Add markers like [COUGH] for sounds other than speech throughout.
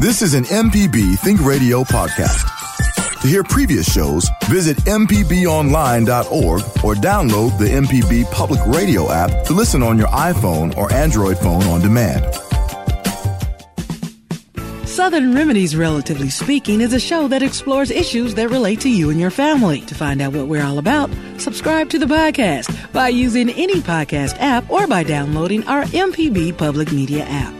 This is an MPB Think Radio podcast. To hear previous shows, visit MPBOnline.org or download the MPB Public Radio app to listen on your iPhone or Android phone on demand. Southern Remedies, Relatively Speaking, is a show that explores issues that relate to you and your family. To find out what we're all about, subscribe to the podcast by using any podcast app or by downloading our MPB Public Media app.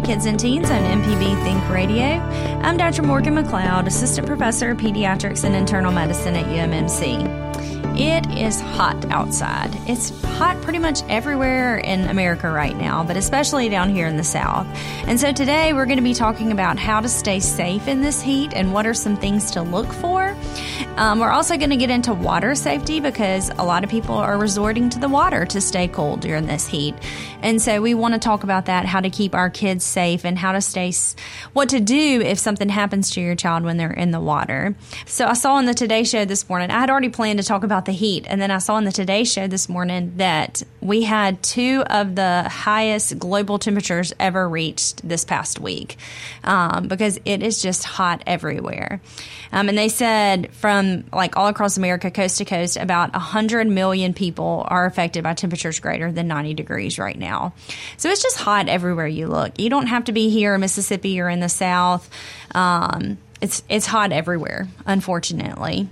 Kids and Teens on MPB Think Radio. I'm Dr. Morgan McLeod, Assistant Professor of Pediatrics and Internal Medicine at UMMC. It is hot outside. It's hot pretty much everywhere in America right now, but especially down here in the South. And so today we're going to be talking about how to stay safe in this heat and what are some things to look for. Um, we're also going to get into water safety because a lot of people are resorting to the water to stay cool during this heat. And so we want to talk about that, how to keep our kids safe and how to stay, what to do if something happens to your child when they're in the water. So I saw on the Today Show this morning, I had already planned to talk about the heat. And then I saw on the Today Show this morning that we had two of the highest global temperatures ever reached this past week um, because it is just hot everywhere. Um, and they said from like all across America, coast to coast, about 100 million people are affected by temperatures greater than 90 degrees right now. So it's just hot everywhere you look. You don't have to be here in Mississippi or in the South. Um, it's, it's hot everywhere, unfortunately.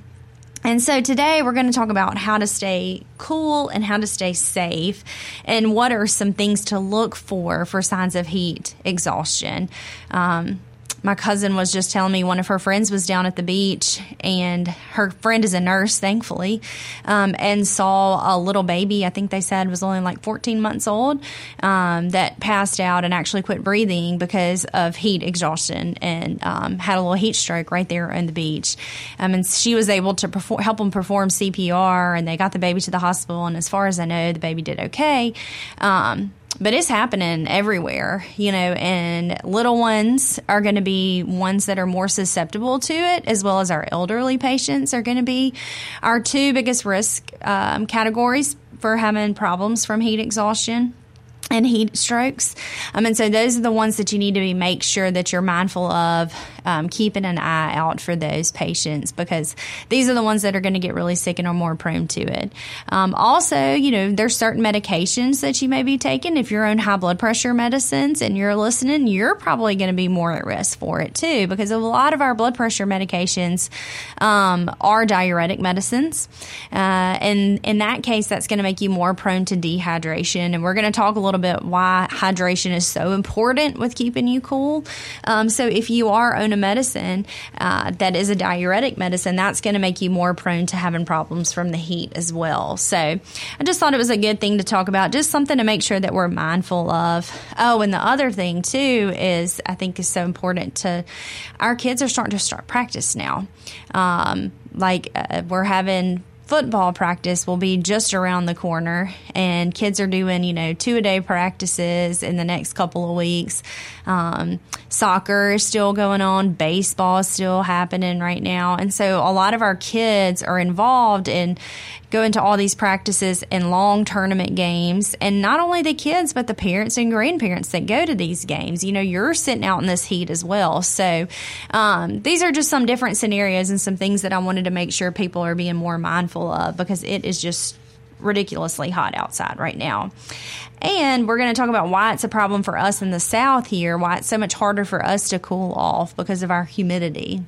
And so today we're going to talk about how to stay cool and how to stay safe and what are some things to look for for signs of heat exhaustion. Um, my cousin was just telling me one of her friends was down at the beach and her friend is a nurse thankfully um, and saw a little baby i think they said was only like 14 months old um, that passed out and actually quit breathing because of heat exhaustion and um, had a little heat stroke right there on the beach. Um, and she was able to help them perform cpr and they got the baby to the hospital and as far as i know the baby did okay. Um, but it's happening everywhere, you know, and little ones are going to be ones that are more susceptible to it, as well as our elderly patients are going to be. Our two biggest risk um, categories for having problems from heat exhaustion and heat strokes. Um, and so those are the ones that you need to be make sure that you're mindful of um, keeping an eye out for those patients because these are the ones that are going to get really sick and are more prone to it. Um, also, you know, there's certain medications that you may be taking. If you're on high blood pressure medicines and you're listening, you're probably going to be more at risk for it too because a lot of our blood pressure medications um, are diuretic medicines. Uh, and in that case, that's going to make you more prone to dehydration. And we're going to talk a little bit why hydration is so important with keeping you cool. Um, so if you are on a medicine uh, that is a diuretic medicine, that's going to make you more prone to having problems from the heat as well. So I just thought it was a good thing to talk about, just something to make sure that we're mindful of. Oh, and the other thing too is I think is so important to our kids are starting to start practice now. Um, like uh, we're having football practice will be just around the corner and kids are doing you know two a day practices in the next couple of weeks. Um, soccer is still going on. Baseball is still happening right now. And so a lot of our kids are involved in going into all these practices and long tournament games and not only the kids but the parents and grandparents that go to these games you know you're sitting out in this heat as well so um, these are just some different scenarios and some things that i wanted to make sure people are being more mindful of because it is just ridiculously hot outside right now. And we're going to talk about why it's a problem for us in the South here, why it's so much harder for us to cool off because of our humidity.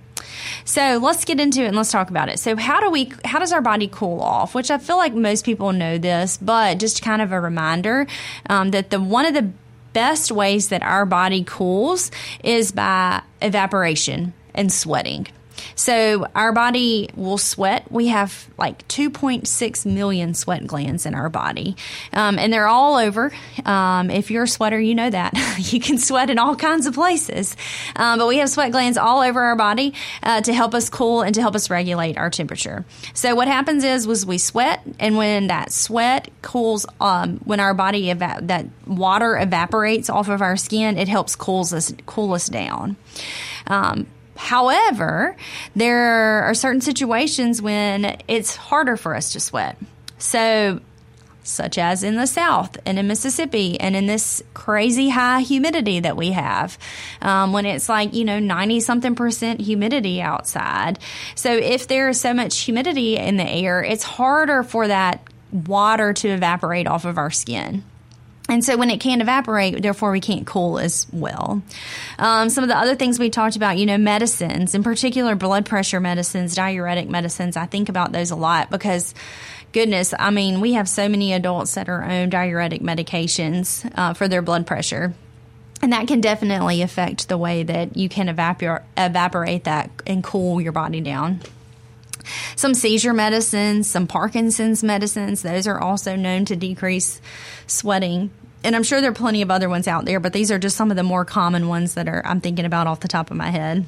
So let's get into it and let's talk about it. So how do we how does our body cool off? Which I feel like most people know this, but just kind of a reminder um, that the one of the best ways that our body cools is by evaporation and sweating. So our body will sweat. We have like 2.6 million sweat glands in our body, um, and they're all over. Um, if you're a sweater, you know that [LAUGHS] you can sweat in all kinds of places. Um, but we have sweat glands all over our body uh, to help us cool and to help us regulate our temperature. So what happens is, was we sweat, and when that sweat cools, um, when our body eva- that water evaporates off of our skin, it helps cools us cool us down. Um, However, there are certain situations when it's harder for us to sweat. So, such as in the South and in Mississippi and in this crazy high humidity that we have, um, when it's like, you know, 90 something percent humidity outside. So, if there is so much humidity in the air, it's harder for that water to evaporate off of our skin. And so when it can't evaporate, therefore we can't cool as well. Um, some of the other things we talked about, you know, medicines, in particular blood pressure medicines, diuretic medicines. I think about those a lot because goodness, I mean, we have so many adults that are on diuretic medications uh, for their blood pressure. And that can definitely affect the way that you can evapor- evaporate that and cool your body down. Some seizure medicines, some Parkinson's medicines, those are also known to decrease sweating. And I'm sure there are plenty of other ones out there, but these are just some of the more common ones that are I'm thinking about off the top of my head.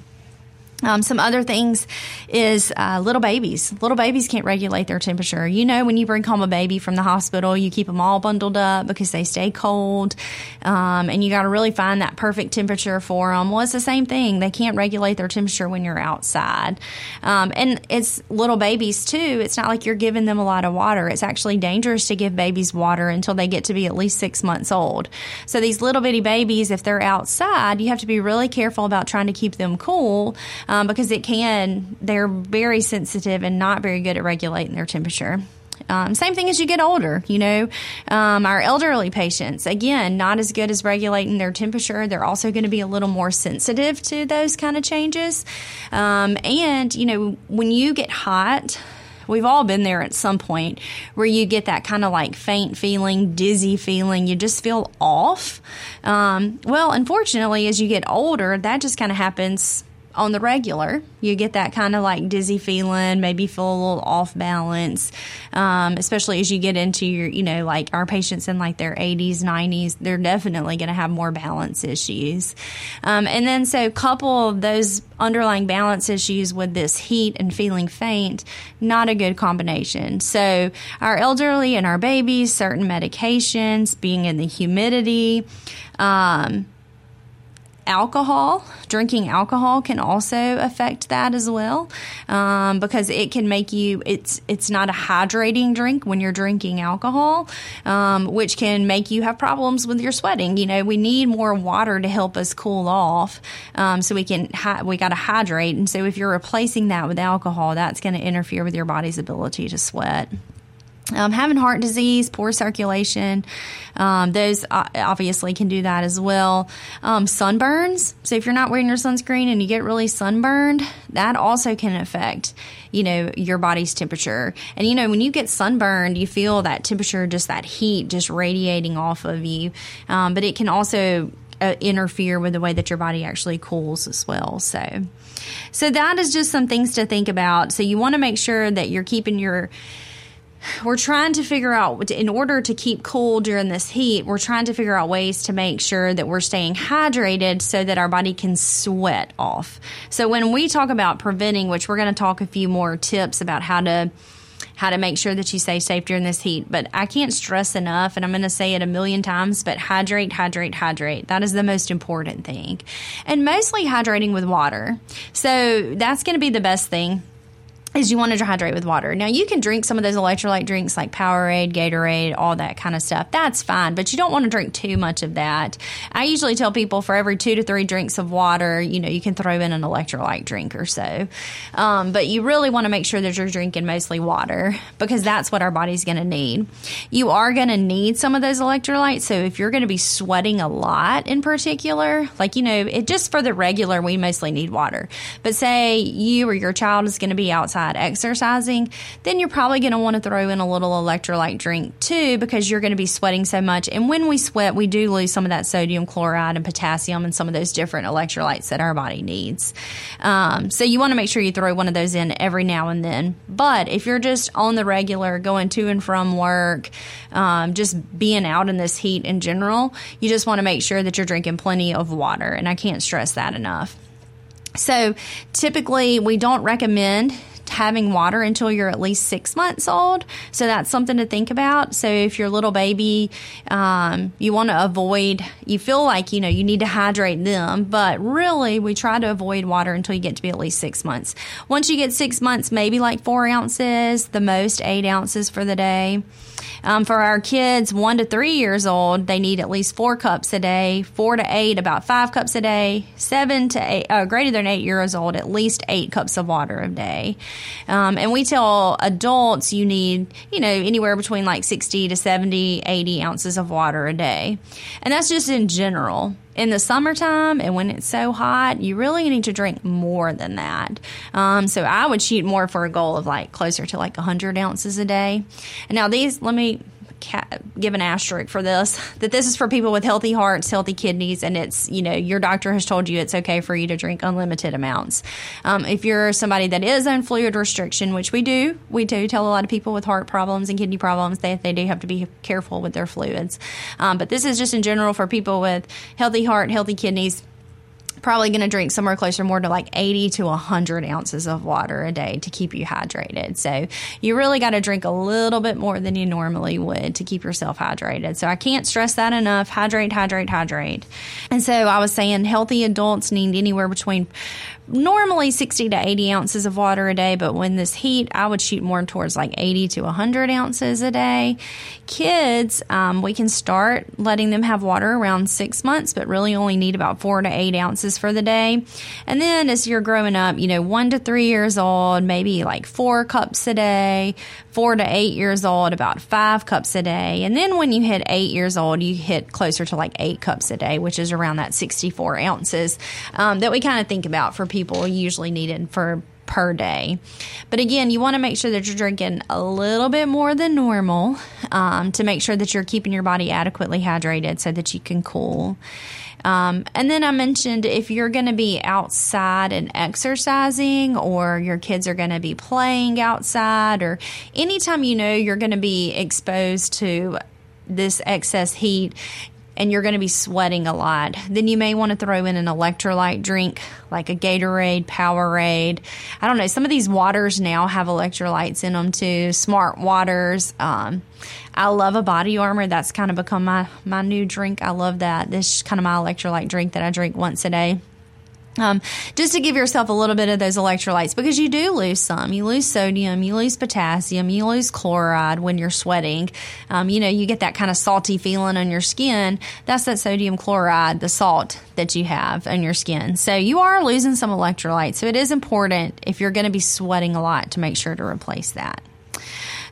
Um, some other things is uh, little babies. Little babies can't regulate their temperature. You know, when you bring home a baby from the hospital, you keep them all bundled up because they stay cold, um, and you got to really find that perfect temperature for them. Well, it's the same thing. They can't regulate their temperature when you're outside, um, and it's little babies too. It's not like you're giving them a lot of water. It's actually dangerous to give babies water until they get to be at least six months old. So these little bitty babies, if they're outside, you have to be really careful about trying to keep them cool um, because it can, they're very sensitive and not very good at regulating their temperature. Um, same thing as you get older, you know, um, our elderly patients, again, not as good as regulating their temperature. They're also going to be a little more sensitive to those kind of changes. Um, and, you know, when you get hot, We've all been there at some point where you get that kind of like faint feeling, dizzy feeling. You just feel off. Um, well, unfortunately, as you get older, that just kind of happens on the regular. You get that kind of like dizzy feeling, maybe feel a little off balance, um, especially as you get into your, you know, like our patients in like their 80s, 90s, they're definitely going to have more balance issues. Um, and then so couple those underlying balance issues with this heat and feeling faint, not a good combination. So our elderly and our babies, certain medications, being in the humidity, um, alcohol, drinking alcohol can also affect that as well, um, because it can make you. It's it's not a hydrating drink when you're drinking alcohol, um, which can make you have problems with your sweating. You know, we need more water to help us cool off, um, so we can we got to hydrate. And so if you're replacing that with alcohol, that's going to interfere with your body's ability to sweat. Um, having heart disease, poor circulation, um, those obviously can do that as well. Um, sunburns. So if you're not wearing your sunscreen and you get really sunburned, that also can affect, you know, your body's temperature. And you know, when you get sunburned, you feel that temperature, just that heat, just radiating off of you. Um, but it can also uh, interfere with the way that your body actually cools as well. So, so that is just some things to think about. So you want to make sure that you're keeping your we're trying to figure out in order to keep cool during this heat we're trying to figure out ways to make sure that we're staying hydrated so that our body can sweat off. So when we talk about preventing which we're going to talk a few more tips about how to how to make sure that you stay safe during this heat but i can't stress enough and i'm going to say it a million times but hydrate hydrate hydrate. That is the most important thing. And mostly hydrating with water. So that's going to be the best thing is you want to hydrate with water. Now you can drink some of those electrolyte drinks like Powerade, Gatorade, all that kind of stuff. That's fine, but you don't want to drink too much of that. I usually tell people for every two to three drinks of water, you know, you can throw in an electrolyte drink or so. Um, but you really want to make sure that you're drinking mostly water because that's what our body's going to need. You are going to need some of those electrolytes. So if you're going to be sweating a lot in particular, like, you know, it just for the regular, we mostly need water. But say you or your child is going to be outside outside exercising, then you're probably going to want to throw in a little electrolyte drink too because you're going to be sweating so much. And when we sweat, we do lose some of that sodium chloride and potassium and some of those different electrolytes that our body needs. Um, so you want to make sure you throw one of those in every now and then. But if you're just on the regular, going to and from work, um, just being out in this heat in general, you just want to make sure that you're drinking plenty of water. And I can't stress that enough. So typically, we don't recommend having water until you're at least six months old. So that's something to think about. So if your little baby, um, you want to avoid, you feel like, you know, you need to hydrate them, but really we try to avoid water until you get to be at least six months. Once you get six months, maybe like four ounces, the most eight ounces for the day. Um, for our kids, one to three years old, they need at least four cups a day. Four to eight, about five cups a day. Seven to eight, uh, greater than eight years old, at least eight cups of water a day. Um, and we tell adults you need, you know, anywhere between like 60 to 70, 80 ounces of water a day. And that's just in general in the summertime and when it's so hot, you really need to drink more than that. Um, so I would shoot more for a goal of like closer to like 100 ounces a day. And now these, let me give an asterisk for this that this is for people with healthy hearts, healthy kidneys, and it's you know your doctor has told you it's okay for you to drink unlimited amounts. Um, if you're somebody that is on fluid restriction, which we do, we do tell a lot of people with heart problems and kidney problems that they do have to be careful with their fluids. Um, but this is just in general for people with healthy heart, healthy kidneys probably going to drink somewhere closer more to like 80 to 100 ounces of water a day to keep you hydrated. So you really got to drink a little bit more than you normally would to keep yourself hydrated. So I can't stress that enough. Hydrate, hydrate, hydrate. And so I was saying healthy adults need anywhere between normally 60 to 80 ounces of water a day, but when this heat, I would shoot more towards like 80 to 100 ounces a day. Kids, um, we can start letting them have water around six months, but really only need about four to eight ounces for the day. And then as you're growing up, you know, one to three years old, maybe like four cups a day, four to eight years old, about five cups a day. And then when you hit eight years old, you hit closer to like eight cups a day, which is around that 64 ounces um, that we kind of think about for people people usually needed for per day. But again, you want to make sure that you're drinking a little bit more than normal um, to make sure that you're keeping your body adequately hydrated so that you can cool. Um, and then I mentioned if you're going to be outside and exercising, or your kids are going to be playing outside, or anytime you know you're going to be exposed to this excess heat, and you're going to be sweating a lot, then you may want to throw in an electrolyte drink like a Gatorade, Powerade. I don't know. Some of these waters now have electrolytes in them too. Smart waters. Um, I love a BodyArmor. That's kind of become my, my new drink. I love that. This is kind of my electrolyte drink that I drink once a day. Um, just to give yourself a little bit of those electrolytes because you do lose some. You lose sodium, you lose potassium, you lose chloride when you're sweating. Um, you know, you get that kind of salty feeling on your skin. That's that sodium chloride, the salt that you have on your skin. So you are losing some electrolytes. So it is important if you're going to be sweating a lot to make sure to replace that.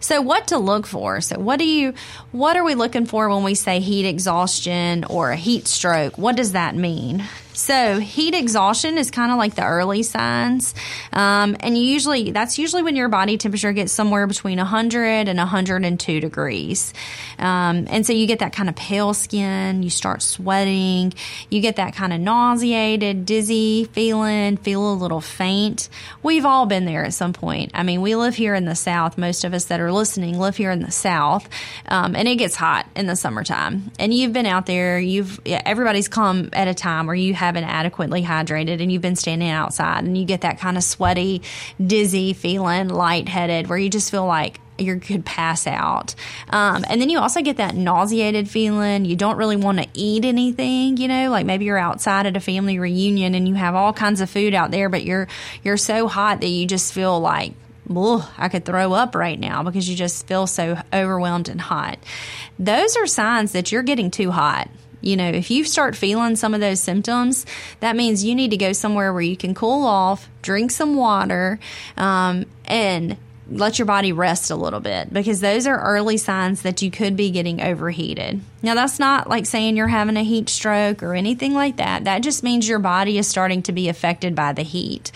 So what to look for? So what do you what are we looking for when we say heat exhaustion or a heat stroke? What does that mean? So heat exhaustion is kind of like the early signs, um, and usually that's usually when your body temperature gets somewhere between 100 and 102 degrees, um, and so you get that kind of pale skin, you start sweating, you get that kind of nauseated, dizzy feeling, feel a little faint. We've all been there at some point. I mean, we live here in the South. Most of us that are listening live here in the South, um, and it gets hot in the summertime. And you've been out there. You've everybody's come at a time where you haven't adequately hydrated and you've been standing outside and you get that kind of sweaty, dizzy feeling, lightheaded, where you just feel like you could pass out. Um, and then you also get that nauseated feeling. You don't really want to eat anything, you know, like maybe you're outside at a family reunion and you have all kinds of food out there, but you're, you're so hot that you just feel like, I could throw up right now because you just feel so overwhelmed and hot. Those are signs that you're getting too hot. You know, if you start feeling some of those symptoms, that means you need to go somewhere where you can cool off, drink some water, um, and let your body rest a little bit because those are early signs that you could be getting overheated. Now, that's not like saying you're having a heat stroke or anything like that. That just means your body is starting to be affected by the heat.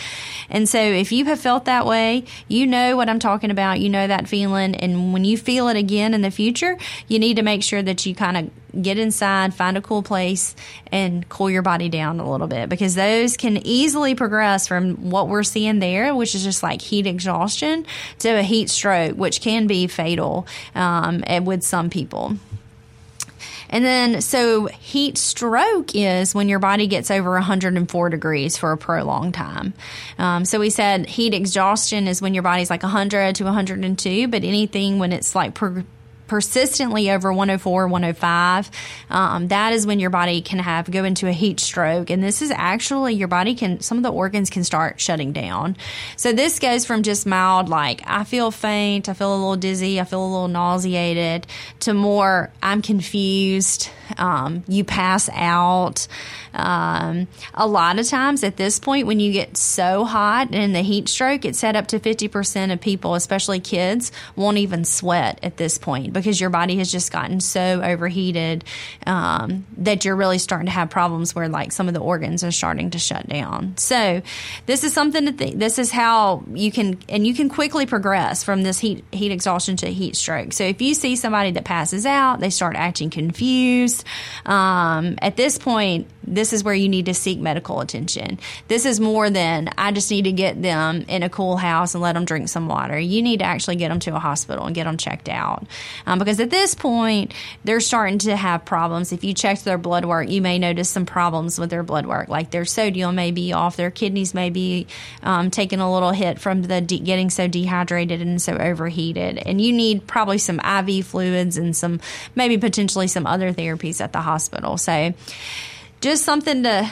And so, if you have felt that way, you know what I'm talking about. You know that feeling. And when you feel it again in the future, you need to make sure that you kind of get inside, find a cool place, and cool your body down a little bit because those can easily progress from what we're seeing there, which is just like heat exhaustion, to a heat stroke, which can be fatal um, with some people. And then, so heat stroke is when your body gets over 104 degrees for a prolonged time. Um, so we said heat exhaustion is when your body's like 100 to 102, but anything when it's like persistently over 104, 105, um, that is when your body can have go into a heat stroke. And this is actually your body can, some of the organs can start shutting down. So this goes from just mild, like I feel faint, I feel a little dizzy, I feel a little nauseated, to more I'm confused, um, you pass out. Um, a lot of times at this point, when you get so hot and the heat stroke, it's said up to 50% of people, especially kids, won't even sweat at this point because your body has just gotten so overheated um, that you're really starting to have problems where like some of the organs are starting to shut down. So this is something to think. This is how you can, and you can quickly progress from this heat heat exhaustion to heat stroke. So if you see somebody that passes out, they start acting confused. Um, at this point, this is where you need to seek medical attention. This is more than I just need to get them in a cool house and let them drink some water. You need to actually get them to a hospital and get them checked out. Um, because at this point, they're starting to have problems. If you check their blood work, you may notice some problems with their blood work, like their sodium may be off, their kidneys may be um, taking a little hit from the de- getting so dehydrated and so overheated. And you need probably some IV fluids and some maybe potentially some other therapies at the hospital. So, just something to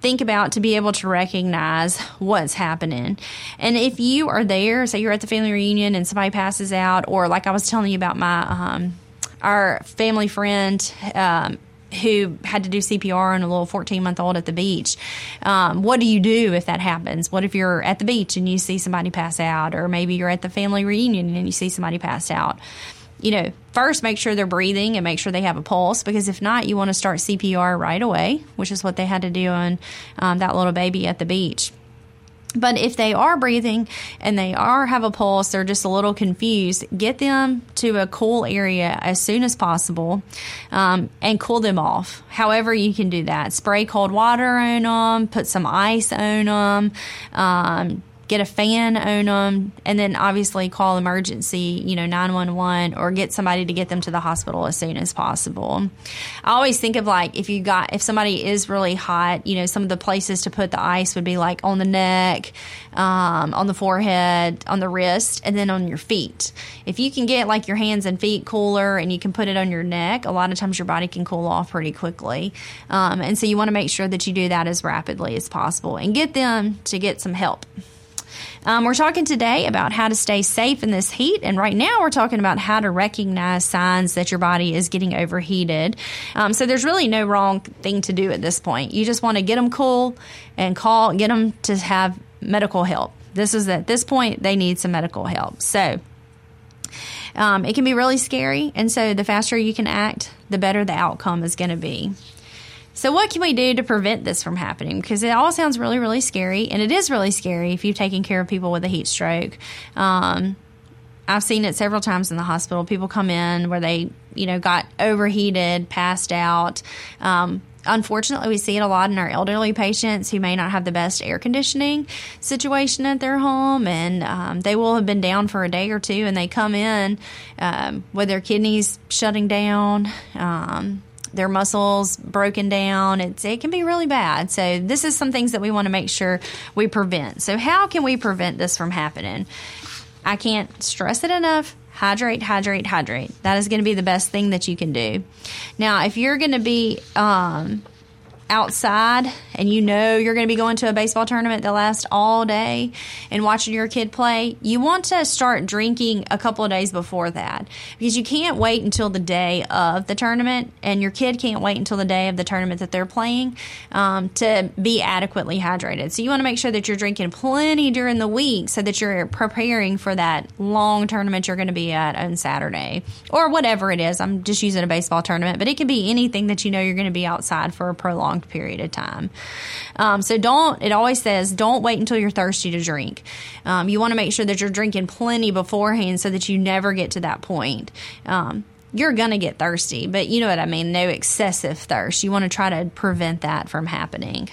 think about to be able to recognize what's happening. And if you are there, say you're at the family reunion and somebody passes out, or like I was telling you about my um, our family friend. Um, who had to do CPR on a little 14 month old at the beach. Um, what do you do if that happens? What if you're at the beach and you see somebody pass out, or maybe you're at the family reunion and you see somebody pass out? You know, first make sure they're breathing and make sure they have a pulse because if not, you want to start CPR right away, which is what they had to do on um, that little baby at the beach. But if they are breathing and they are have a pulse, they're just a little confused. Get them to a cool area as soon as possible, um, and cool them off. However, you can do that. Spray cold water on them. Put some ice on them. Um, get a fan on them, and then obviously call emergency, you know, 911 or get somebody to get them to the hospital as soon as possible. I always think of like if you got, if somebody is really hot, you know, some of the places to put the ice would be like on the neck, um, on the forehead, on the wrist, and then on your feet. If you can get like your hands and feet cooler and you can put it on your neck, a lot of times your body can cool off pretty quickly. Um, and so you want to make sure that you do that as rapidly as possible and get them to get some help. Um, we're talking today about how to stay safe in this heat, and right now we're talking about how to recognize signs that your body is getting overheated. Um, so there's really no wrong thing to do at this point. You just want to get them cool and call, get them to have medical help. This is at this point they need some medical help. So. Um, it can be really scary, and so the faster you can act, the better the outcome is going to be. So, what can we do to prevent this from happening? Because it all sounds really, really scary, and it is really scary if you've taken care of people with a heat stroke. Um, I've seen it several times in the hospital. People come in where they, you know, got overheated, passed out. Um, unfortunately, we see it a lot in our elderly patients who may not have the best air conditioning situation at their home, and um, they will have been down for a day or two, and they come in um, with their kidneys shutting down. Um, their muscles broken down. It's, it can be really bad. So, this is some things that we want to make sure we prevent. So, how can we prevent this from happening? I can't stress it enough. Hydrate, hydrate, hydrate. That is going to be the best thing that you can do. Now, if you're going to be um, outside and you know you're going to be going to a baseball tournament that lasts all day and watching your kid play, you want to start drinking a couple of days before that because you can't wait until the day of the tournament and your kid can't wait until the day of the tournament that they're playing um, to be adequately hydrated. So you want to make sure that you're drinking plenty during the week so that you're preparing for that long tournament you're going to be at on Saturday or whatever it is. I'm just using a baseball tournament, but it could be anything that you know you're going to be outside for a prolonged prolonged period of time. Um, so don't, it always says, don't wait until you're thirsty to drink. Um, you want to make sure that you're drinking plenty beforehand so that you never get to that point. Um, you're going to get thirsty, but you know what I mean? No excessive thirst. You want to try to prevent that from happening.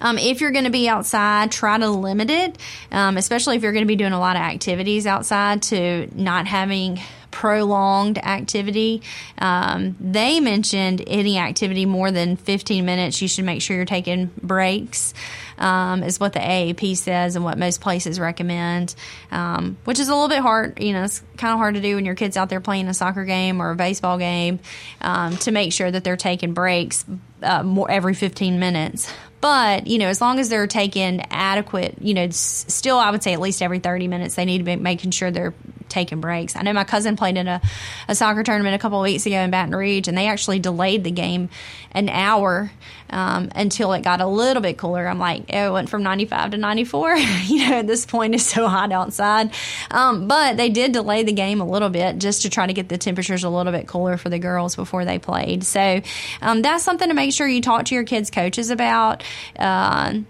Um, if you're going to be outside, try to limit it, um, especially if you're going to be doing a lot of activities outside, to not having prolonged activity. Um, they mentioned any activity more than 15 minutes, you should make sure you're taking breaks. Um, is what the AAP says and what most places recommend, um, which is a little bit hard. You know, it's kind of hard to do when your kid's out there playing a soccer game or a baseball game um, to make sure that they're taking breaks uh, more every 15 minutes. But, you know, as long as they're taking adequate, you know, still, I would say at least every 30 minutes, they need to be making sure they're taking breaks. I know my cousin played in a, a soccer tournament a couple weeks ago in Baton Rouge, and they actually delayed the game an hour um, until it got a little bit cooler. I'm like, oh, it went from 95 to 94. [LAUGHS] you know, at this point, it's so hot outside. Um, but they did delay the game a little bit just to try to get the temperatures a little bit cooler for the girls before they played. So um, that's something to make sure you talk to your kids' coaches about. Uh,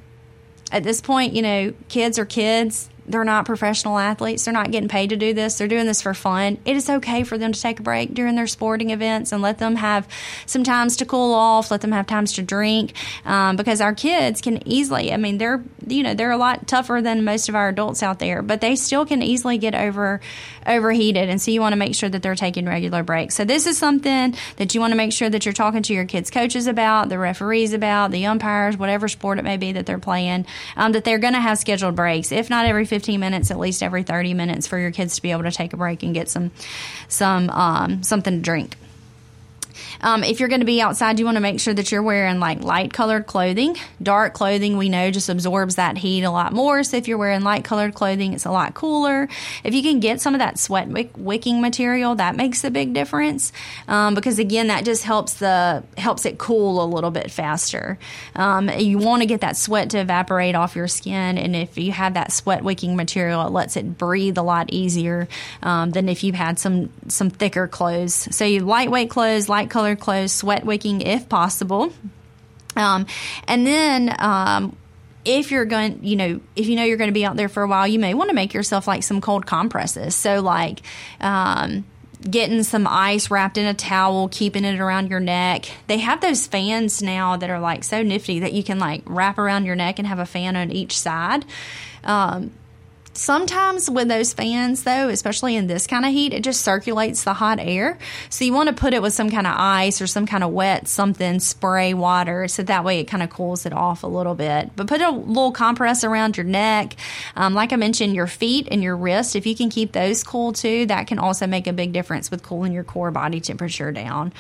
at this point, you know, kids are kids they're not professional athletes. They're not getting paid to do this. They're doing this for fun. It is okay for them to take a break during their sporting events and let them have some times to cool off, let them have times to drink, um, because our kids can easily, I mean, they're, you know, they're a lot tougher than most of our adults out there, but they still can easily get over, overheated. And so you want to make sure that they're taking regular breaks. So this is something that you want to make sure that you're talking to your kids' coaches about, the referees about, the umpires, whatever sport it may be that they're playing, um, that they're going to have scheduled breaks, if not every 15 minutes, at least every 30 minutes for your kids to be able to take a break and get some, some, um, something to drink. Um, if you're going to be outside, you want to make sure that you're wearing like light colored clothing. Dark clothing, we know, just absorbs that heat a lot more. So if you're wearing light colored clothing, it's a lot cooler. If you can get some of that sweat wicking material, that makes a big difference um, because again, that just helps the helps it cool a little bit faster. Um, you want to get that sweat to evaporate off your skin, and if you have that sweat wicking material, it lets it breathe a lot easier um, than if you've had some some thicker clothes. So you lightweight clothes, light colored clothes, sweat wicking if possible. Um, and then um, if you're going, you know, if you know you're going to be out there for a while, you may want to make yourself like some cold compresses. So, like, um, getting some ice wrapped in a towel, keeping it around your neck. They have those fans now that are like so nifty that you can like wrap around your neck and have a fan on each side. Um, Sometimes with those fans, though, especially in this kind of heat, it just circulates the hot air. So you want to put it with some kind of ice or some kind of wet something, spray water, so that way it kind of cools it off a little bit. But put a little compress around your neck. Um, like I mentioned, your feet and your wrist, if you can keep those cool too, that can also make a big difference with cooling your core body temperature down.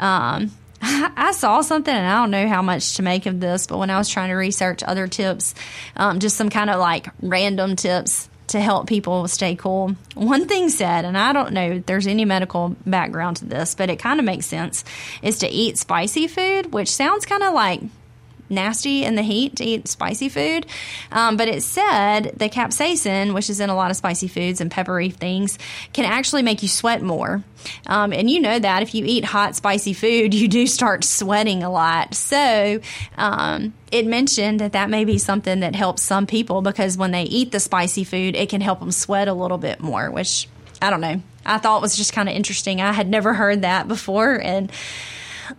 Um, [LAUGHS] I saw something and I don't know how much to make of this, but when I was trying to research other tips, um, just some kind of like random tips to help people stay cool. One thing said, and I don't know if there's any medical background to this, but it kind of makes sense, is to eat spicy food, which sounds kind of like nasty in the heat to eat spicy food. Um, but it said the capsaicin, which is in a lot of spicy foods and peppery things, can actually make you sweat more. Um, and you know that if you eat hot, spicy food, [LAUGHS] you do start sweating a lot. So um, it mentioned that that may be something that helps some people because when they eat the spicy food, it can help them sweat a little bit more, which I don't know. I thought was just kind of interesting. I had never heard that before. And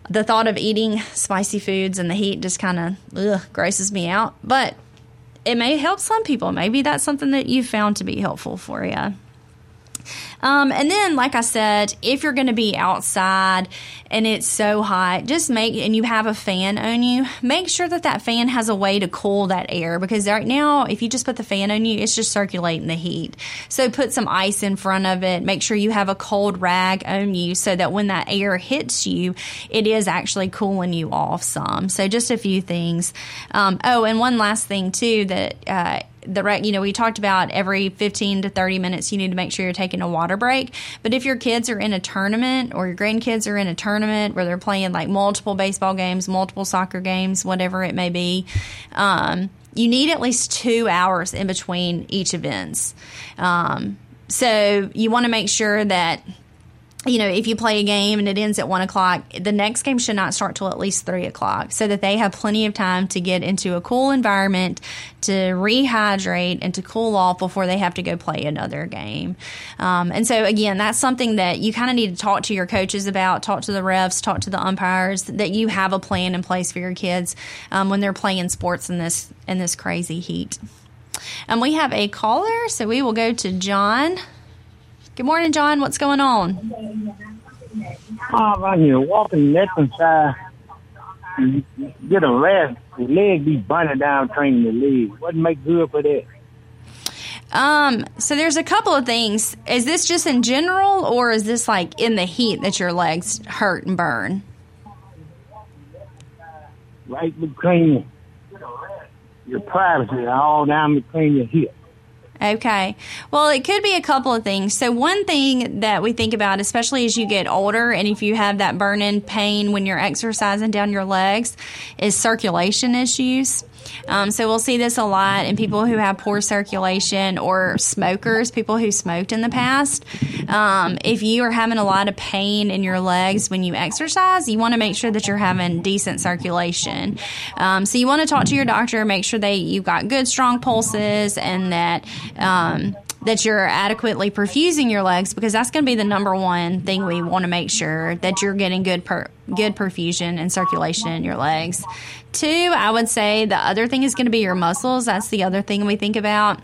the thought of eating spicy foods and the heat just kind of grosses me out. But it may help some people. Maybe that's something that you found to be helpful for you. Um, and then, like I said, if you're going to be outside and it's so hot, just make and you have a fan on you, make sure that that fan has a way to cool that air because right now, if you just put the fan on you, it's just circulating the heat. So put some ice in front of it. Make sure you have a cold rag on you so that when that air hits you, it is actually cooling you off some. So just a few things. Um, oh, and one last thing too that. Uh, the right, you know we talked about every 15 to 30 minutes you need to make sure you're taking a water break. But if your kids are in a tournament or your grandkids are in a tournament where they're playing like multiple baseball games multiple soccer games whatever it may be um, you need at least two hours in between each events. Um, so you want to make sure that you know, if you play a game and it ends at one o'clock, the next game should not start till at least three o'clock so that they have plenty of time to get into a cool environment, to rehydrate, and to cool off before they have to go play another game. Um, and so, again, that's something that you kind of need to talk to your coaches about, talk to the refs, talk to the umpires, that you have a plan in place for your kids um, when they're playing sports in this in this crazy heat. And we have a caller, so we will go to John. Good morning, John. What's going on? I'm out here walking left and side. Get a leg, the leg be burning down training the leg. What make good for that? Um, so there's a couple of things. Is this just in general, or is this like in the heat that your legs hurt and burn? Right between your privacy, all down between your hips. Okay. Well, it could be a couple of things. So, one thing that we think about, especially as you get older, and if you have that burning pain when you're exercising down your legs, is circulation issues. Um, so we'll see this a lot in people who have poor circulation or smokers, people who smoked in the past. Um, if you are having a lot of pain in your legs when you exercise, you want to make sure that you're having decent circulation. Um, so you want to talk to your doctor, make sure that you've got good, strong pulses, and that um, that you're adequately perfusing your legs because that's going to be the number one thing we want to make sure that you're getting good per, good perfusion and circulation in your legs. Two, I would say the other thing is going to be your muscles. That's the other thing we think about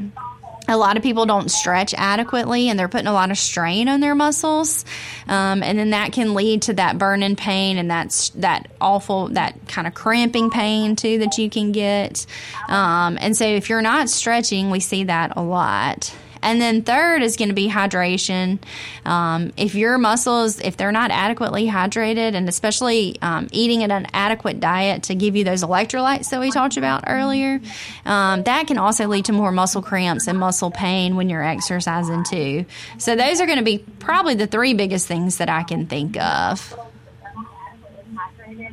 a lot of people don't stretch adequately and they're putting a lot of strain on their muscles. Um, and then that can lead to that burning pain and that's that awful that kind of cramping pain too that you can get. Um, and so if you're not stretching we see that a lot and then third is going to be hydration. Um, if your muscles, if they're not adequately hydrated, and especially um, eating an adequate diet to give you those electrolytes that we talked about earlier, um, that can also lead to more muscle cramps and muscle pain when you're exercising too. So those are going to be probably the three biggest things that I can think of.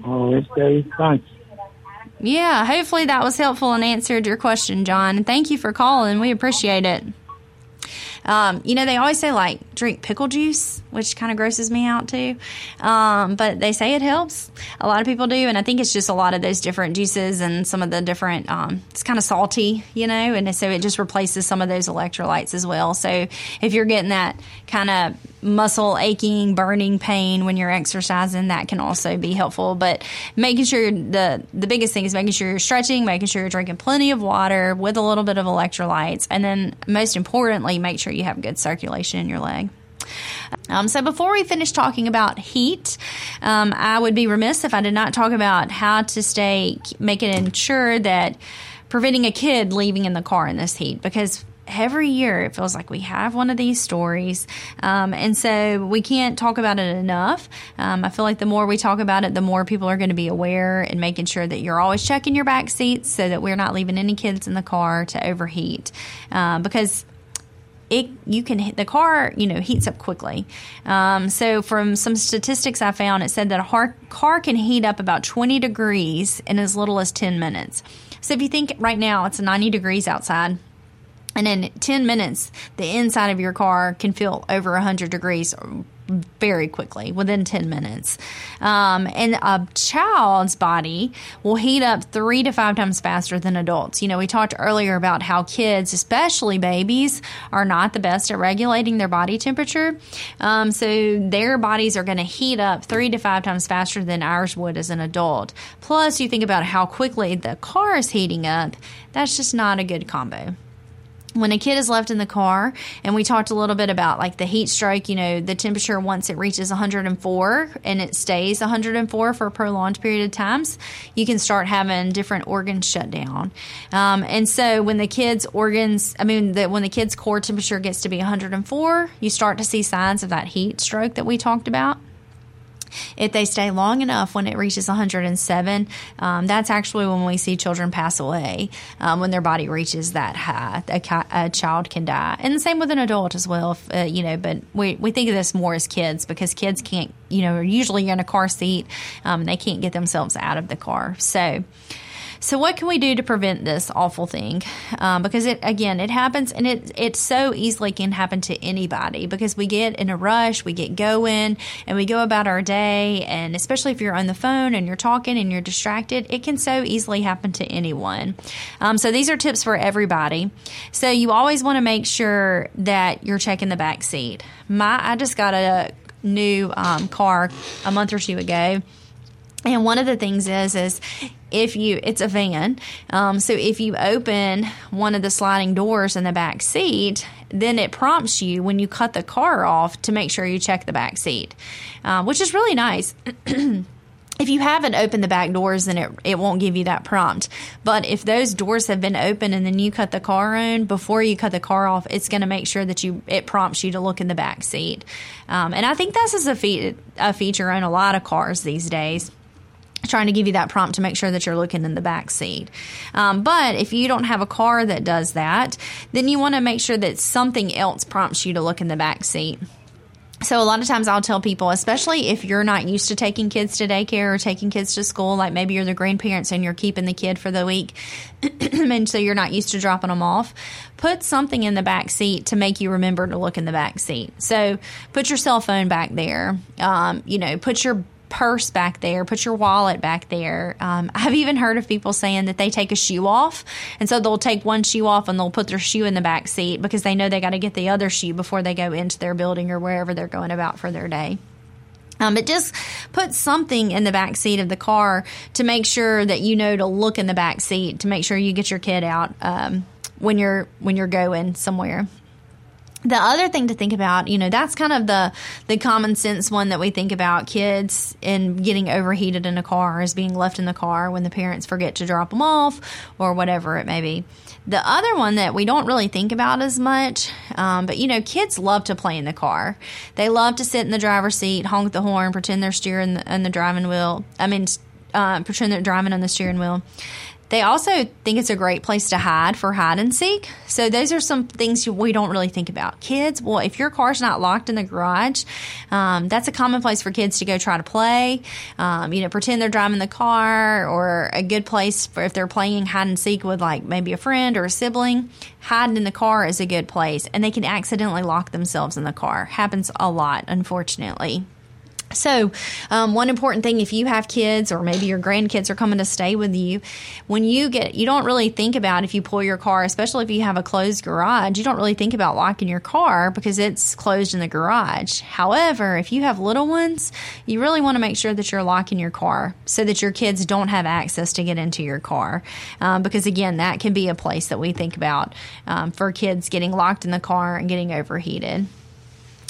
Oh, it's very fun. Yeah, hopefully that was helpful and answered your question, John. And thank you for calling. We appreciate it. Um, you know, they always say like drink pickle juice, which kind of grosses me out too. Um, but they say it helps. A lot of people do, and I think it's just a lot of those different juices and some of the different. Um, it's kind of salty, you know, and so it just replaces some of those electrolytes as well. So if you're getting that kind of muscle aching, burning pain when you're exercising, that can also be helpful. But making sure the the biggest thing is making sure you're stretching, making sure you're drinking plenty of water with a little bit of electrolytes, and then most importantly, make sure you have good circulation in your leg. Um, so before we finish talking about heat, um, I would be remiss if I did not talk about how to stay, making ensure that preventing a kid leaving in the car in this heat because every year it feels like we have one of these stories. Um, and so we can't talk about it enough. Um, I feel like the more we talk about it, the more people are going to be aware and making sure that you're always checking your back seats so that we're not leaving any kids in the car to overheat. Um, because it you can hit the car you know heats up quickly. Um, so from some statistics I found, it said that a car can heat up about 20 degrees in as little as 10 minutes. So if you think right now it's 90 degrees outside and in 10 minutes, the inside of your car can feel over 100 degrees very quickly within 10 minutes. Um, and a child's body will heat up three to five times faster than adults. You know, we talked earlier about how kids, especially babies, are not the best at regulating their body temperature. Um, so their bodies are going to heat up three to five times faster than ours would as an adult. Plus, you think about how quickly the car is heating up, that's just not a good combo. When a kid is left in the car and we talked a little bit about like the heat stroke you know the temperature once it reaches 104 and it stays 104 for a prolonged period of times you can start having different organs shut down. Um, and so when the kids organs i mean the, when the kid's core temperature gets to be 104 you start to see signs of that heat stroke that we talked about if they stay long enough when it reaches 107, um, that's actually when we see children pass away, um, when their body reaches that high. A, a, child can die. And the same with an adult as well, if, uh, you know, but we, we think of this more as kids because kids can't, you know, are usually in a car seat. Um, they can't get themselves out of the car. So, so, what can we do to prevent this awful thing? Um, because it again, it happens, and it it so easily can happen to anybody because we get in a rush, we get going, and we go about our day, and especially if you're on the phone and you're talking and you're distracted, it can so easily happen to anyone. Um, so, these are tips for everybody. So, you always want to make sure that you're checking the back seat. My I just got a new um, car a month or two ago and one of the things is is if you it's a van, um, so if you open one of the sliding doors in the back seat, then it prompts you when you cut the car off to make sure you check the back seat, uh, which is really nice. [CLEARS THROAT] if you haven't opened the back doors, then it, it won't give you that prompt. But if those doors have been open and then you cut the car on before you cut the car off, it's going to make sure that you it prompts you to look in the back seat. Um, and I think this is a, fe- a feature on a lot of cars these days trying to give you that prompt to make sure that you're looking in the back seat. Um, but if you don't have a car that does that, then you want to make sure that something else prompts you to look in the back seat. So a lot of times I'll tell people, especially if you're not used to taking kids to daycare or taking kids to school, like maybe you're the grandparents and you're keeping the kid for the week, [CLEARS THROAT] and so you're not used to dropping them off, put something in the back seat to make you remember to look in the back seat. So put your cell phone back there. Um, you know, put your purse back there, put your wallet back there. Um, I've even heard of people saying that they take a shoe off, and so they'll take one shoe off and they'll put their shoe in the back seat because they know they got to get the other shoe before they go into their building or wherever they're going about for their day. Um, but just put something in the back seat of the car to make sure that you know to look in the back seat to make sure you get your kid out um, when you're when you're going somewhere the other thing to think about, you know, that's kind of the the common sense one that we think about kids and getting overheated in a car is being left in the car when the parents forget to drop them off or whatever it may be. The other one that we don't really think about as much, um, but you know, kids love to play in the car. They love to sit in the driver's seat, honk the horn, pretend they're steering the, the driving wheel. I mean, uh, pretend they're driving on the steering wheel. They also think it's a great place to hide for hide and seek. So those are some things we don't really think about. Kids, well, if your car's not locked in the garage, um, that's a common place for kids to go try to play. Um, you know, pretend they're driving the car, or a good place for if they're playing hide and seek with like maybe a friend or a sibling. Hiding in the car is a good place, and they can accidentally lock themselves in the car. Happens a lot, unfortunately. So, um, one important thing if you have kids or maybe your grandkids are coming to stay with you, when you get, you don't really think about if you pull your car, especially if you have a closed garage, you don't really think about locking your car because it's closed in the garage. However, if you have little ones, you really want to make sure that you're locking your car so that your kids don't have access to get into your car. Um, because again, that can be a place that we think about um, for kids getting locked in the car and getting overheated.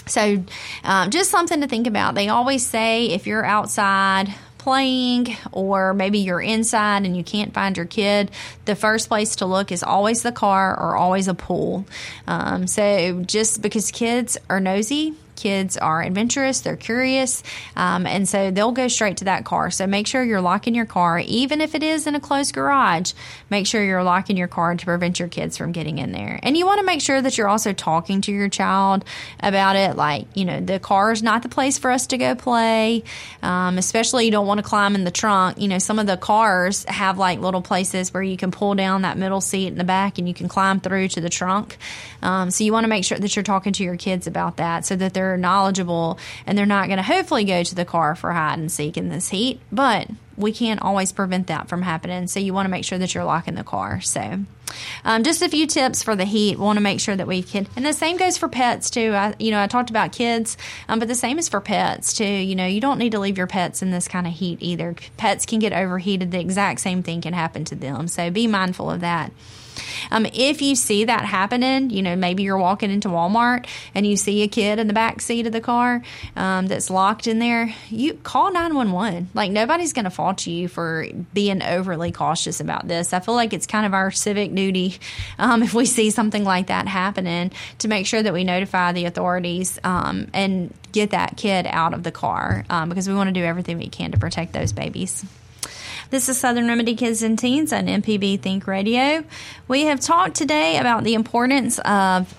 So, um, just something to think about. They always say if you're outside playing or maybe you're inside and you can't find your kid, the first place to look is always the car or always a pool. Um, so, just because kids are nosy, kids are adventurous, they're curious, um, and so they'll go straight to that car. So make sure you're locking your car, even if it is in a closed garage. Make sure you're locking your car to prevent your kids from getting in there. And you want to make sure that you're also talking to your child about it. Like, you know, the car is not the place for us to go play, um, especially you don't want to climb in the trunk. You know, some of the cars have like little places where you can pull down that middle seat in the back and you can climb through to the trunk. Um, so you want to make sure that you're talking to your kids about that so that they're they're knowledgeable and they're not going to hopefully go to the car for hide and seek in this heat. But we can't always prevent that from happening. So you want to make sure that you're locking the car. So, um, just a few tips for the heat. We want to make sure that we can, and the same goes for pets too. I, you know, I talked about kids, um, but the same is for pets too. You know, you don't need to leave your pets in this kind of heat either. Pets can get overheated. The exact same thing can happen to them. So be mindful of that. Um, if you see that happening, you know, maybe you're walking into Walmart and you see a kid in the back seat of the car um, that's locked in there, you call 911. Like, nobody's going to fault you for being overly cautious about this. I feel like it's kind of our civic duty um, if we see something like that happening to make sure that we notify the authorities um, and get that kid out of the car um, because we want to do everything we can to protect those babies. This is Southern Remedy Kids and Teens on MPB Think Radio. We have talked today about the importance of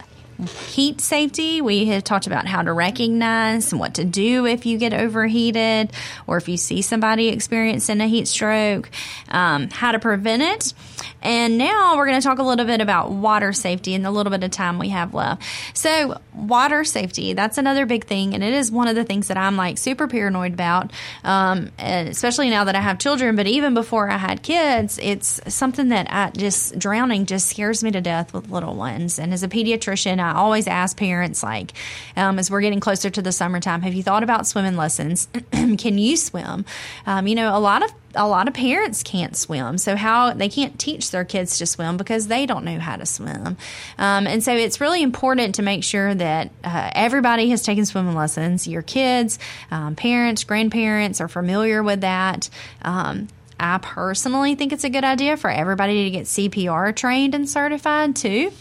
heat safety. We have talked about how to recognize and what to do if you get overheated or if you see somebody experiencing a heat stroke, um, how to prevent it. And now we're going to talk a little bit about water safety in the little bit of time we have left. So, water safety, that's another big thing. And it is one of the things that I'm like super paranoid about, um, especially now that I have children. But even before I had kids, it's something that I just, drowning just scares me to death with little ones. And as a pediatrician, I always ask parents, like, um, as we're getting closer to the summertime, have you thought about swimming lessons? [CLEARS THROAT] Can you swim? Um, you know, a lot of a lot of parents can't swim, so how they can't teach their kids to swim because they don't know how to swim. Um, and so it's really important to make sure that uh, everybody has taken swimming lessons. Your kids, um, parents, grandparents are familiar with that. Um, I personally think it's a good idea for everybody to get CPR trained and certified too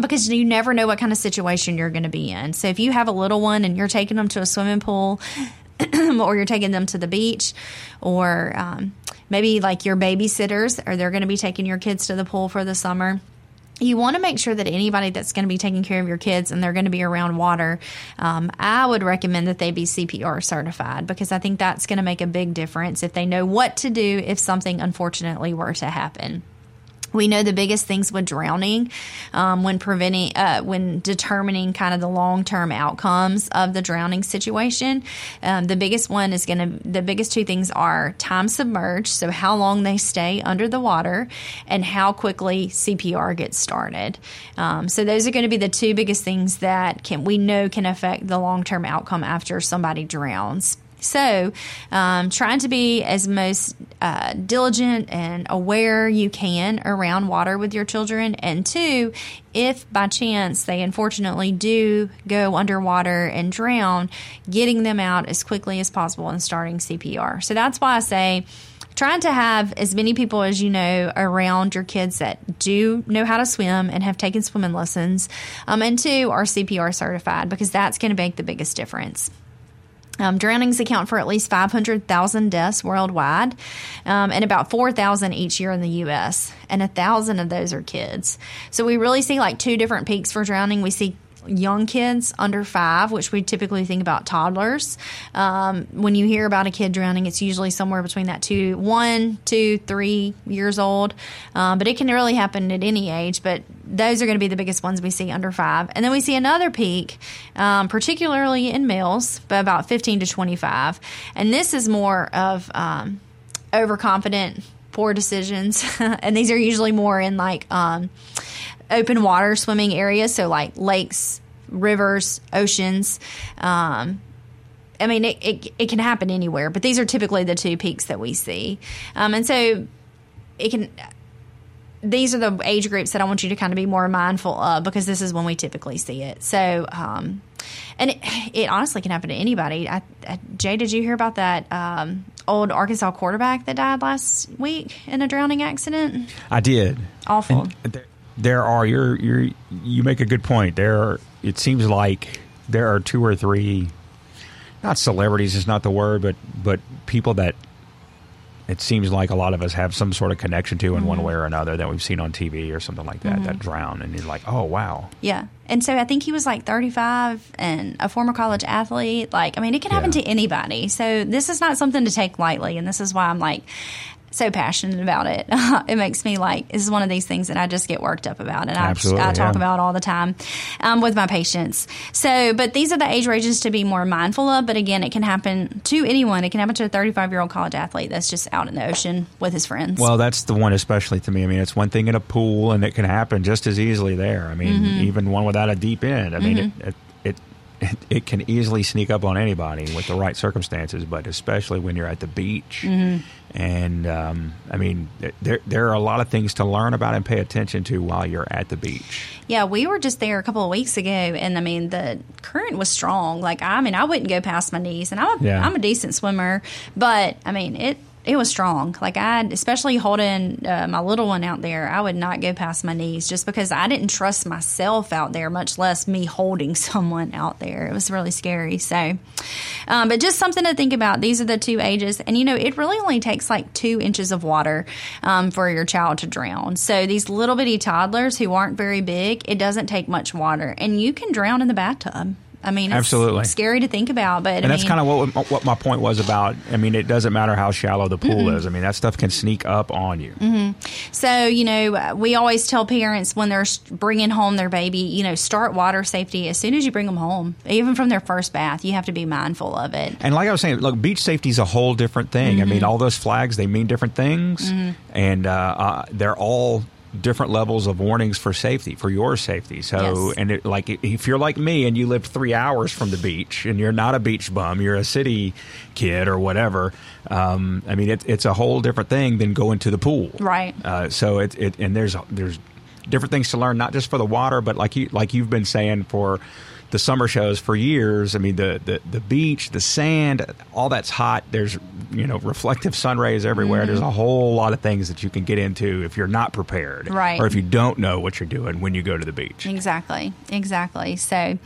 because you never know what kind of situation you're going to be in. So if you have a little one and you're taking them to a swimming pool [CLEARS THROAT] or you're taking them to the beach or um, maybe like your babysitters or they're going to be taking your kids to the pool for the summer you want to make sure that anybody that's going to be taking care of your kids and they're going to be around water, um, I would recommend that they be CPR certified because I think that's going to make a big difference if they know what to do if something unfortunately were to happen. We know the biggest things with drowning, um, when preventing, uh, when determining kind of the long term outcomes of the drowning situation. Um, the biggest one is going to, the biggest two things are time submerged, so how long they stay under the water, and how quickly CPR gets started. Um, so those are going to be the two biggest things that can we know can affect the long term outcome after somebody drowns. So, um, trying to be as most uh, diligent and aware you can around water with your children. And two, if by chance they unfortunately do go underwater and drown, getting them out as quickly as possible and starting CPR. So that's why I say, trying to have as many people as you know around your kids that do know how to swim and have taken swimming lessons, um, and two are CPR certified because that's going to make the biggest difference. Um, drownings account for at least 500,000 deaths worldwide um, and about 4,000 each year in the U.S., and a thousand of those are kids. So we really see like two different peaks for drowning. We see young kids under five, which we typically think about toddlers. Um, when you hear about a kid drowning, it's usually somewhere between that two, one, two, three years old. Um, but it can really happen at any age. But those are going to be the biggest ones we see under five. And then we see another peak, um, particularly in males, but about 15 to 25. And this is more of um, overconfident, poor decisions. [LAUGHS] and these are usually more in like, um, open water swimming areas, so like lakes, rivers, oceans. Um, I mean, it, it, it, can happen anywhere, but these are typically the two peaks that we see. Um, and so it can, these are the age groups that I want you to kind of be more mindful of because this is when we typically see it. So, um, and it, it, honestly can happen to anybody. I, I, Jay, did you hear about that um, old Arkansas quarterback that died last week in a drowning accident? I did. Awful. And there are you're you're you make a good point. There are, it seems like there are two or three not celebrities is not the word, but but people that it seems like a lot of us have some sort of connection to in mm-hmm. one way or another that we've seen on TV or something like that mm-hmm. that drown and you're like, "Oh, wow." Yeah. And so I think he was like 35 and a former college athlete. Like, I mean, it can happen yeah. to anybody. So this is not something to take lightly and this is why I'm like so passionate about it. [LAUGHS] it makes me like this is one of these things that I just get worked up about, and I, I talk yeah. about all the time um, with my patients. So, but these are the age ranges to be more mindful of. But again, it can happen to anyone. It can happen to a 35 year old college athlete that's just out in the ocean with his friends. Well, that's the one especially to me. I mean, it's one thing in a pool, and it can happen just as easily there. I mean, mm-hmm. even one without a deep end. I mean, mm-hmm. it, it, it it, can easily sneak up on anybody with the right circumstances, but especially when you're at the beach. Mm-hmm. And um, I mean, there there are a lot of things to learn about and pay attention to while you're at the beach. Yeah, we were just there a couple of weeks ago, and I mean the current was strong. Like I mean, I wouldn't go past my knees, and I'm a, Yeah. I'm a decent swimmer, but I mean it. It was strong. Like I, especially holding uh, my little one out there, I would not go past my knees just because I didn't trust myself out there, much less me holding [LAUGHS] someone out there. It was really scary. So, um, but just something to think about. These are the two ages, and you know, it really only takes like two inches of water um, for your child to drown. So these little bitty toddlers who aren't very big, it doesn't take much water, and you can drown in the bathtub. I mean, it's Absolutely. scary to think about, but And I that's kind of what what my point was about. I mean, it doesn't matter how shallow the pool is. I mean, that stuff can sneak up on you. So, you know, we always tell parents when they're bringing home their baby, you know, start water safety as soon as you bring them home. Even from their first bath, you have to be mindful of it. And like I was saying, look, beach safety is a whole different thing. I Mm-hmm. mean, all those flags they mean different things, and uh, uh, they're all different levels of warnings for safety for your safety. So, Yes. and it, like if you're like me and you live three hours from the beach and you're not a beach bum, you're a city kid or whatever. Um, I mean, it, it's a whole different thing than going to the pool, Right. Uh, so it, it and there's there's different things to learn, not just for the water, but like you like you've been saying for the summer shows for years. I mean, the, the, the beach, the sand, all that's hot. There's, you know, reflective sun rays everywhere. There's a whole lot of things that you can get into if you're not prepared. Right. Or if you don't know what you're doing when you go to the beach. Exactly, exactly. So,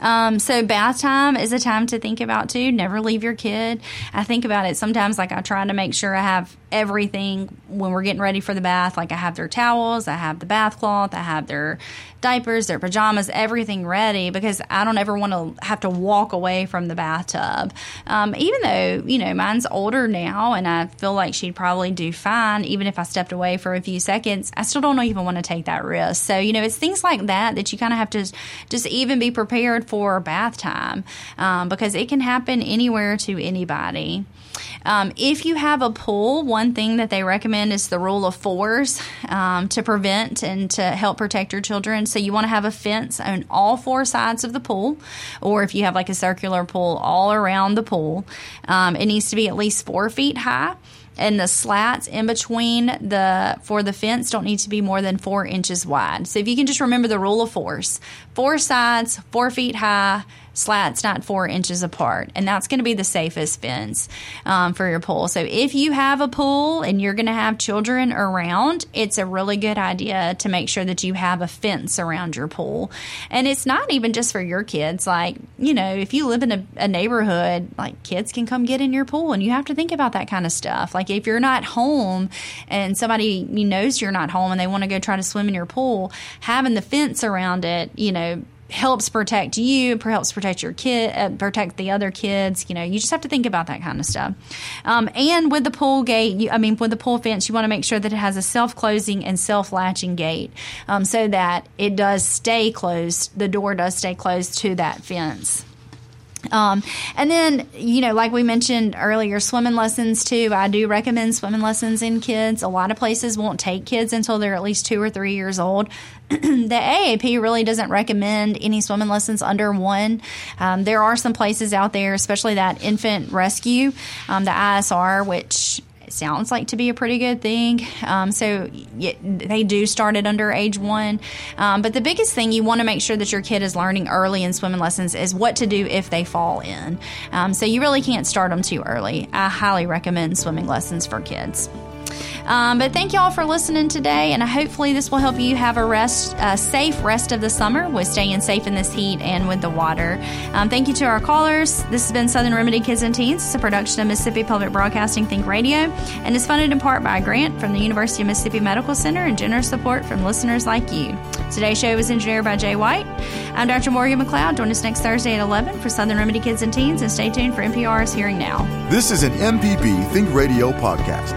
um, so bath time is a time to think about too. Never leave your kid. I think about it sometimes. Like I try to make sure I have everything when we're getting ready for the bath. Like I have their towels, I have the bath cloth, I have their diapers, their pajamas, everything ready because I don't ever want to have to walk away from the bathtub. Um, even though you know mine's older now, and I feel like she'd probably do fine, even if I stepped away for a few seconds. I still don't even want to take that risk. So you know, it's things like that that you kind of have to just even be prepared for bath time um, because it can happen anywhere to anybody. Um, if you have a pool, one thing that they recommend is the rule of fours um, to prevent and to help protect your children. So you want to have a fence on all four sides of the pool, or if you have like a circular pool, all around the pool. Um, it needs to be at least four feet high. And the slats in between the for the fence don't need to be more than four inches wide. So if you can just remember the rule of fours, four sides, four feet high, slats not four inches apart, and that's going to be the safest fence um, for your pool. So if you have a pool and you're going to have children around, it's a really good idea to make sure that you have a fence around your pool. And it's not even just for your kids. Like you know, if you live in a, a neighborhood, like kids can come get in your pool, and you have to think about that kind of stuff. Like if you're not home and somebody knows you're not home and they want to go try to swim in your pool, having the fence around it, you know helps protect you, helps protect your kid, uh, protect the other kids. You know, you just have to think about that kind of stuff. Um, and with the pool gate, you, I mean, with the pool fence, you want to make sure that it has a self closing and self latching gate um, so that it does stay closed. The door does stay closed to that fence. Um, and then, you know, like we mentioned earlier, swimming lessons too. I do recommend swimming lessons in kids. A lot of places won't take kids until they're at least two or three years old. [CLEARS THROAT] the AAP really doesn't recommend any swimming lessons under one. Um, there are some places out there, especially that infant rescue, um, the ISR, which sounds like to be a pretty good thing. Um, so they do start it under age one. Um, but the biggest thing you want to make sure that your kid is learning early in swimming lessons is what to do if they fall in. Um, so you really can't start them too early. I highly recommend swimming lessons for kids. Um, but thank you all for listening today, and hopefully this will help you have a rest, a safe rest of the summer with staying safe in this heat and with the water. Um, thank you to our callers. This has been Southern Remedy Kids and Teens. It's a production of Mississippi Public Broadcasting Think Radio, and is funded in part by a grant from the University of Mississippi Medical Center and generous support from listeners like you. Today's show was engineered by Jay White. I'm Dr. Morgan McLeod. Join us next Thursday at 11 for Southern Remedy Kids and Teens, and stay tuned for NPR's Here & Now. This is an MPB Think Radio podcast.